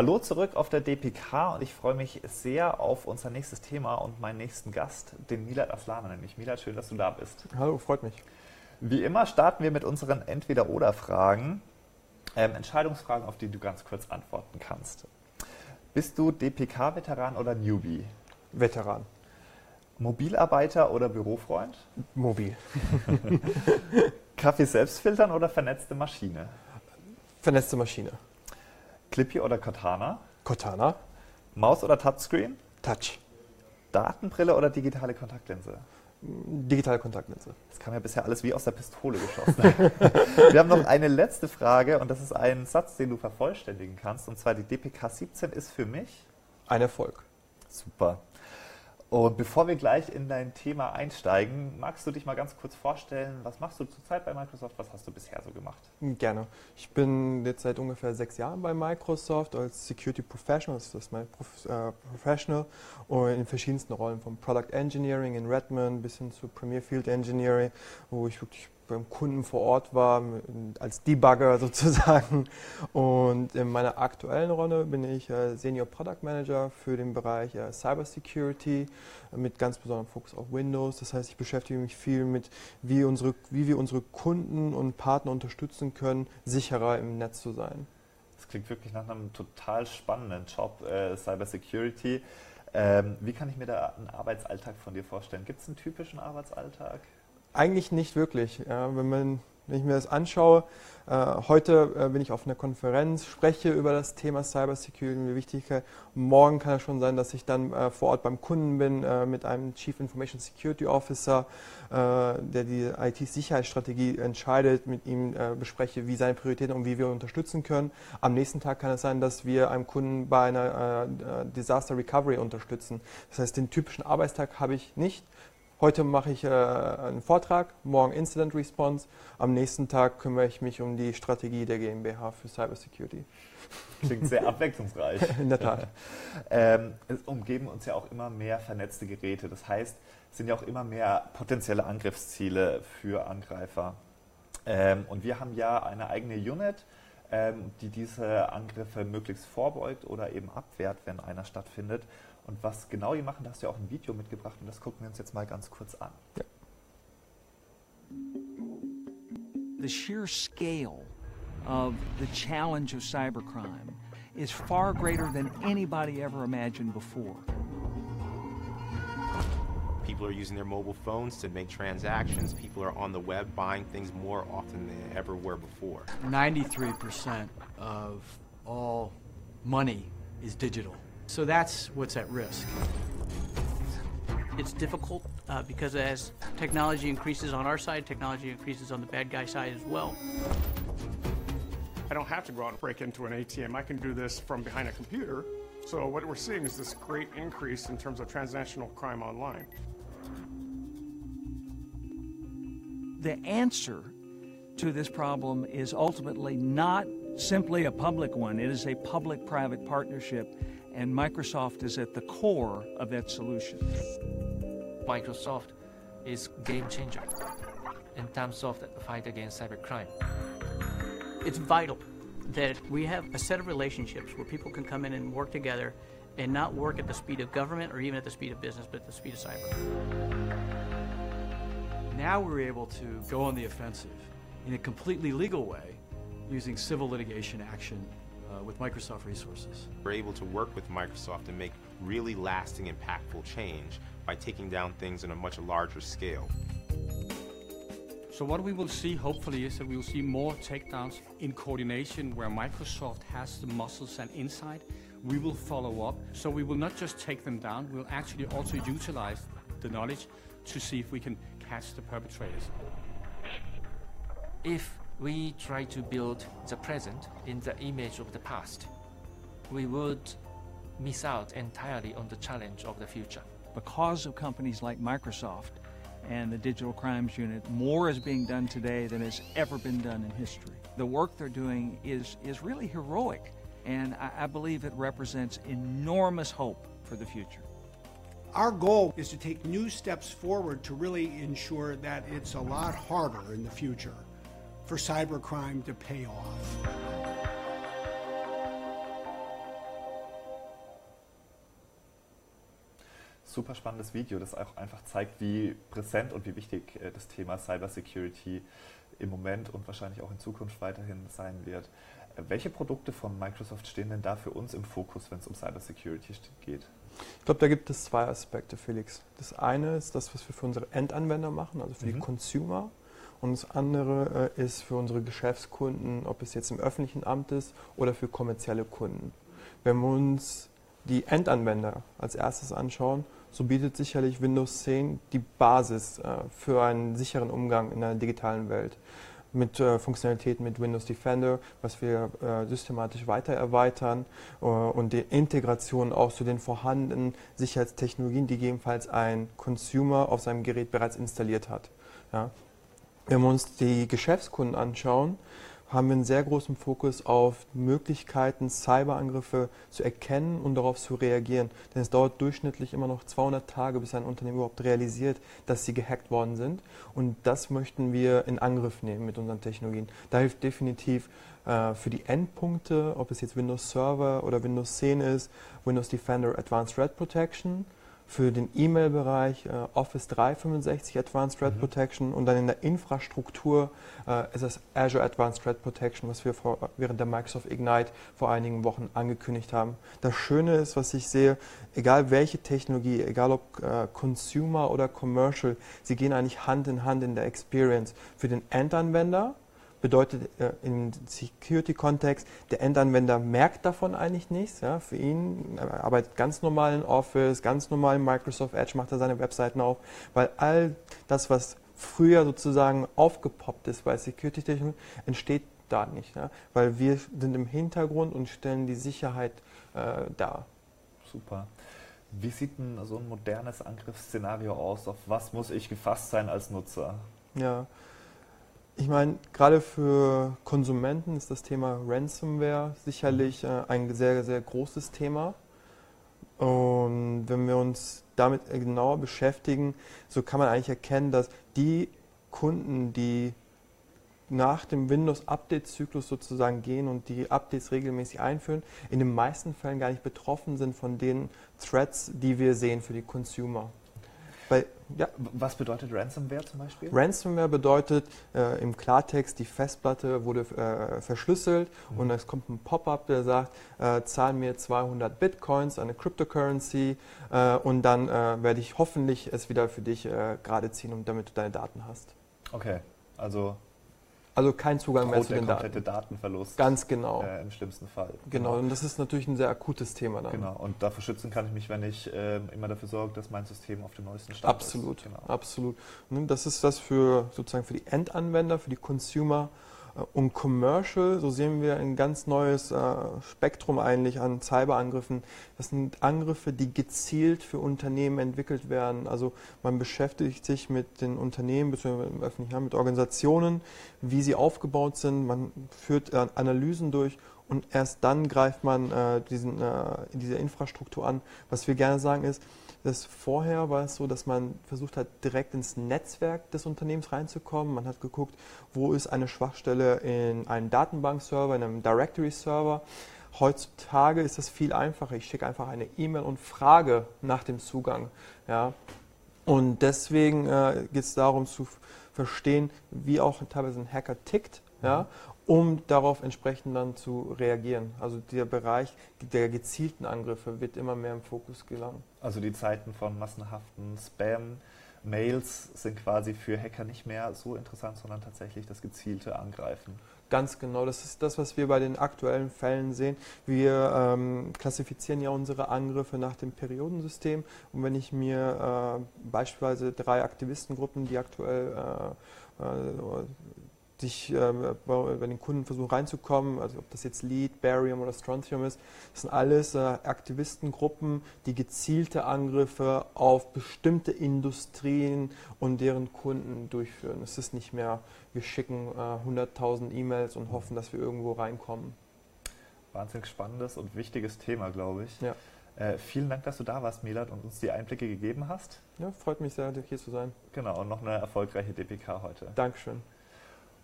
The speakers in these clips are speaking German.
Hallo zurück auf der DPK und ich freue mich sehr auf unser nächstes Thema und meinen nächsten Gast, den Milad Aslana nämlich. Milad, schön, dass du da bist. Hallo, freut mich. Wie immer starten wir mit unseren Entweder-Oder-Fragen. Ähm, Entscheidungsfragen, auf die du ganz kurz antworten kannst. Bist du DPK-Veteran oder Newbie? Veteran. Mobilarbeiter oder Bürofreund? Mobil. Kaffee selbst filtern oder vernetzte Maschine? Vernetzte Maschine. Clippy oder Cortana? Cortana. Maus oder Touchscreen? Touch. Datenbrille oder digitale Kontaktlinse? Digitale Kontaktlinse. Das kam ja bisher alles wie aus der Pistole geschossen. Wir haben noch eine letzte Frage und das ist ein Satz, den du vervollständigen kannst. Und zwar die DPK 17 ist für mich ein Erfolg. Super. Und bevor wir gleich in dein Thema einsteigen, magst du dich mal ganz kurz vorstellen, was machst du zurzeit bei Microsoft, was hast du bisher so gemacht? Gerne. Ich bin jetzt seit ungefähr sechs Jahren bei Microsoft als Security Professional, das ist mein Prof äh, Professional, und in verschiedensten Rollen, vom Product Engineering in Redmond bis hin zu Premier Field Engineering, wo ich wirklich beim Kunden vor Ort war, als Debugger sozusagen. Und in meiner aktuellen Rolle bin ich äh, Senior Product Manager für den Bereich äh, Cyber Security mit ganz besonderem Fokus auf Windows. Das heißt, ich beschäftige mich viel mit, wie, unsere, wie wir unsere Kunden und Partner unterstützen können, sicherer im Netz zu sein. Das klingt wirklich nach einem total spannenden Job, äh, Cyber Security. Ähm, wie kann ich mir da einen Arbeitsalltag von dir vorstellen? Gibt es einen typischen Arbeitsalltag? Eigentlich nicht wirklich. Ja, wenn, man, wenn ich mir das anschaue, äh, heute äh, bin ich auf einer Konferenz, spreche über das Thema Cybersecurity und die Wichtigkeit. Morgen kann es schon sein, dass ich dann äh, vor Ort beim Kunden bin äh, mit einem Chief Information Security Officer, äh, der die IT-Sicherheitsstrategie entscheidet, mit ihm äh, bespreche, wie seine Prioritäten und wie wir unterstützen können. Am nächsten Tag kann es sein, dass wir einem Kunden bei einer Disaster Recovery unterstützen. Das heißt, den typischen Arbeitstag habe ich nicht. Heute mache ich äh, einen Vortrag, morgen Incident Response. Am nächsten Tag kümmere ich mich um die Strategie der GmbH für Cybersecurity. Klingt sehr abwechslungsreich. In der Tat. ähm, es umgeben uns ja auch immer mehr vernetzte Geräte. Das heißt, es sind ja auch immer mehr potenzielle Angriffsziele für Angreifer. Ähm, und wir haben ja eine eigene Unit, ähm, die diese Angriffe möglichst vorbeugt oder eben abwehrt, wenn einer stattfindet. Und was genau die machen, da hast du ja auch ein Video mitgebracht und das gucken wir uns jetzt mal ganz kurz an. Ja. The sheer scale of the challenge of cybercrime is far greater than anybody ever imagined before. People are using their mobile phones to make transactions. People are on the web buying things more often than they ever were before. 93% of all money is digital. So that's what's at risk. It's difficult uh, because as technology increases on our side, technology increases on the bad guy side as well. I don't have to go out and break into an ATM. I can do this from behind a computer. So what we're seeing is this great increase in terms of transnational crime online. The answer to this problem is ultimately not simply a public one. It is a public-private partnership and Microsoft is at the core of that solution. Microsoft is game changer in terms of the fight against cybercrime. It's vital that we have a set of relationships where people can come in and work together and not work at the speed of government or even at the speed of business, but at the speed of cyber. Now we're able to go on the offensive in a completely legal way using civil litigation action uh, with Microsoft resources. We're able to work with Microsoft and make really lasting, impactful change by taking down things on a much larger scale. So what we will see, hopefully, is that we will see more takedowns in coordination where Microsoft has the muscles and insight. We will follow up. So we will not just take them down, we'll actually also utilize the knowledge to see if we can catch the perpetrators. If we try to build the present in the image of the past, we would miss out entirely on the challenge of the future. Because of companies like Microsoft and the Digital Crimes Unit, more is being done today than has ever been done in history. The work they're doing is, is really heroic, and I, I believe it represents enormous hope for the future. Our goal is to take new steps forward to really ensure that it's a lot harder in the future for cybercrime to pay off. Super spannendes Video, das auch einfach zeigt, wie präsent und wie wichtig äh, das Thema Cybersecurity im Moment und wahrscheinlich auch in Zukunft weiterhin sein wird. Äh, welche Produkte von Microsoft stehen denn da für uns im Fokus, wenn es um Cybersecurity geht? Ich glaube, da gibt es zwei Aspekte, Felix. Das eine ist das, was wir für unsere Endanwender machen, also für mhm. die Consumer. Und das andere äh, ist für unsere Geschäftskunden, ob es jetzt im öffentlichen Amt ist oder für kommerzielle Kunden. Wenn wir uns die Endanwender als erstes anschauen, so bietet sicherlich Windows 10 die Basis äh, für einen sicheren Umgang in der digitalen Welt. Mit äh, Funktionalitäten mit Windows Defender, was wir äh, systematisch weiter erweitern äh, und die Integration auch zu den vorhandenen Sicherheitstechnologien, die gegebenenfalls ein Consumer auf seinem Gerät bereits installiert hat. Ja. Wenn wir uns die Geschäftskunden anschauen, haben wir einen sehr großen Fokus auf Möglichkeiten, Cyberangriffe zu erkennen und darauf zu reagieren. Denn es dauert durchschnittlich immer noch 200 Tage, bis ein Unternehmen überhaupt realisiert, dass sie gehackt worden sind. Und das möchten wir in Angriff nehmen mit unseren Technologien. Da hilft definitiv äh, für die Endpunkte, ob es jetzt Windows Server oder Windows 10 ist, Windows Defender Advanced Threat Protection für den E-Mail-Bereich äh, Office 365 Advanced Threat mhm. Protection und dann in der Infrastruktur äh, ist das Azure Advanced Threat Protection, was wir vor, während der Microsoft Ignite vor einigen Wochen angekündigt haben. Das Schöne ist, was ich sehe, egal welche Technologie, egal ob äh, Consumer oder Commercial, sie gehen eigentlich Hand in Hand in der Experience. Für den Endanwender bedeutet äh, im Security-Kontext, der Endanwender merkt davon eigentlich nichts. Ja. Für ihn, er arbeitet ganz normal in Office, ganz normal in Microsoft Edge, macht er seine Webseiten auf, weil all das, was früher sozusagen aufgepoppt ist bei Security-Technologie, entsteht da nicht. Ja. Weil wir sind im Hintergrund und stellen die Sicherheit äh, dar. Super. Wie sieht denn so ein modernes Angriffsszenario aus? Auf was muss ich gefasst sein als Nutzer? Ja, ich meine, gerade für Konsumenten ist das Thema Ransomware sicherlich äh, ein sehr, sehr großes Thema. Und wenn wir uns damit genauer beschäftigen, so kann man eigentlich erkennen, dass die Kunden, die nach dem Windows-Update-Zyklus sozusagen gehen und die Updates regelmäßig einführen, in den meisten Fällen gar nicht betroffen sind von den Threats, die wir sehen für die Consumer. Bei, ja. Was bedeutet Ransomware zum Beispiel? Ransomware bedeutet äh, im Klartext, die Festplatte wurde äh, verschlüsselt mhm. und es kommt ein Pop-up, der sagt, äh, zahl mir 200 Bitcoins, eine Cryptocurrency äh, und dann äh, werde ich hoffentlich es wieder für dich äh, gerade ziehen, damit du deine Daten hast. Okay, also also kein Zugang mehr zu den Daten. komplette Datenverlust. Ganz genau. Äh, Im schlimmsten Fall. Genau, und das ist natürlich ein sehr akutes Thema dann. Genau, und dafür schützen kann ich mich, wenn ich äh, immer dafür sorge, dass mein System auf dem neuesten Stand absolut, ist. Absolut, genau. absolut. Ne, das ist was für sozusagen für die Endanwender, für die Consumer und Commercial, so sehen wir ein ganz neues äh, Spektrum eigentlich an Cyberangriffen. Das sind Angriffe, die gezielt für Unternehmen entwickelt werden. Also man beschäftigt sich mit den Unternehmen bzw. öffentlichen mit Organisationen, wie sie aufgebaut sind. Man führt äh, Analysen durch und erst dann greift man äh, diesen, äh, diese Infrastruktur an. Was wir gerne sagen ist, das vorher war es so, dass man versucht hat, direkt ins Netzwerk des Unternehmens reinzukommen. Man hat geguckt, wo ist eine Schwachstelle in einem Datenbankserver, in einem Directory-Server. Heutzutage ist das viel einfacher. Ich schicke einfach eine E-Mail und frage nach dem Zugang. Ja. Und deswegen äh, geht es darum zu verstehen, wie auch teilweise ein Hacker tickt. Ja, um darauf entsprechend dann zu reagieren. Also der Bereich der gezielten Angriffe wird immer mehr im Fokus gelangen. Also die Zeiten von massenhaften Spam, Mails sind quasi für Hacker nicht mehr so interessant, sondern tatsächlich das gezielte Angreifen. Ganz genau, das ist das, was wir bei den aktuellen Fällen sehen. Wir ähm, klassifizieren ja unsere Angriffe nach dem Periodensystem. Und wenn ich mir äh, beispielsweise drei Aktivistengruppen, die aktuell äh, äh, sich äh, bei den Kunden versuchen reinzukommen, also ob das jetzt Lead, Barium oder Strontium ist, das sind alles äh, Aktivistengruppen, die gezielte Angriffe auf bestimmte Industrien und deren Kunden durchführen. Es ist nicht mehr, wir schicken äh, 100.000 E-Mails und hoffen, dass wir irgendwo reinkommen. Wahnsinnig spannendes und wichtiges Thema, glaube ich. Ja. Äh, vielen Dank, dass du da warst, Milat, und uns die Einblicke gegeben hast. Ja, freut mich sehr, hier zu sein. Genau, und noch eine erfolgreiche DPK heute. Dankeschön.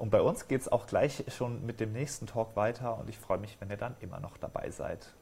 Und bei uns geht es auch gleich schon mit dem nächsten Talk weiter und ich freue mich, wenn ihr dann immer noch dabei seid.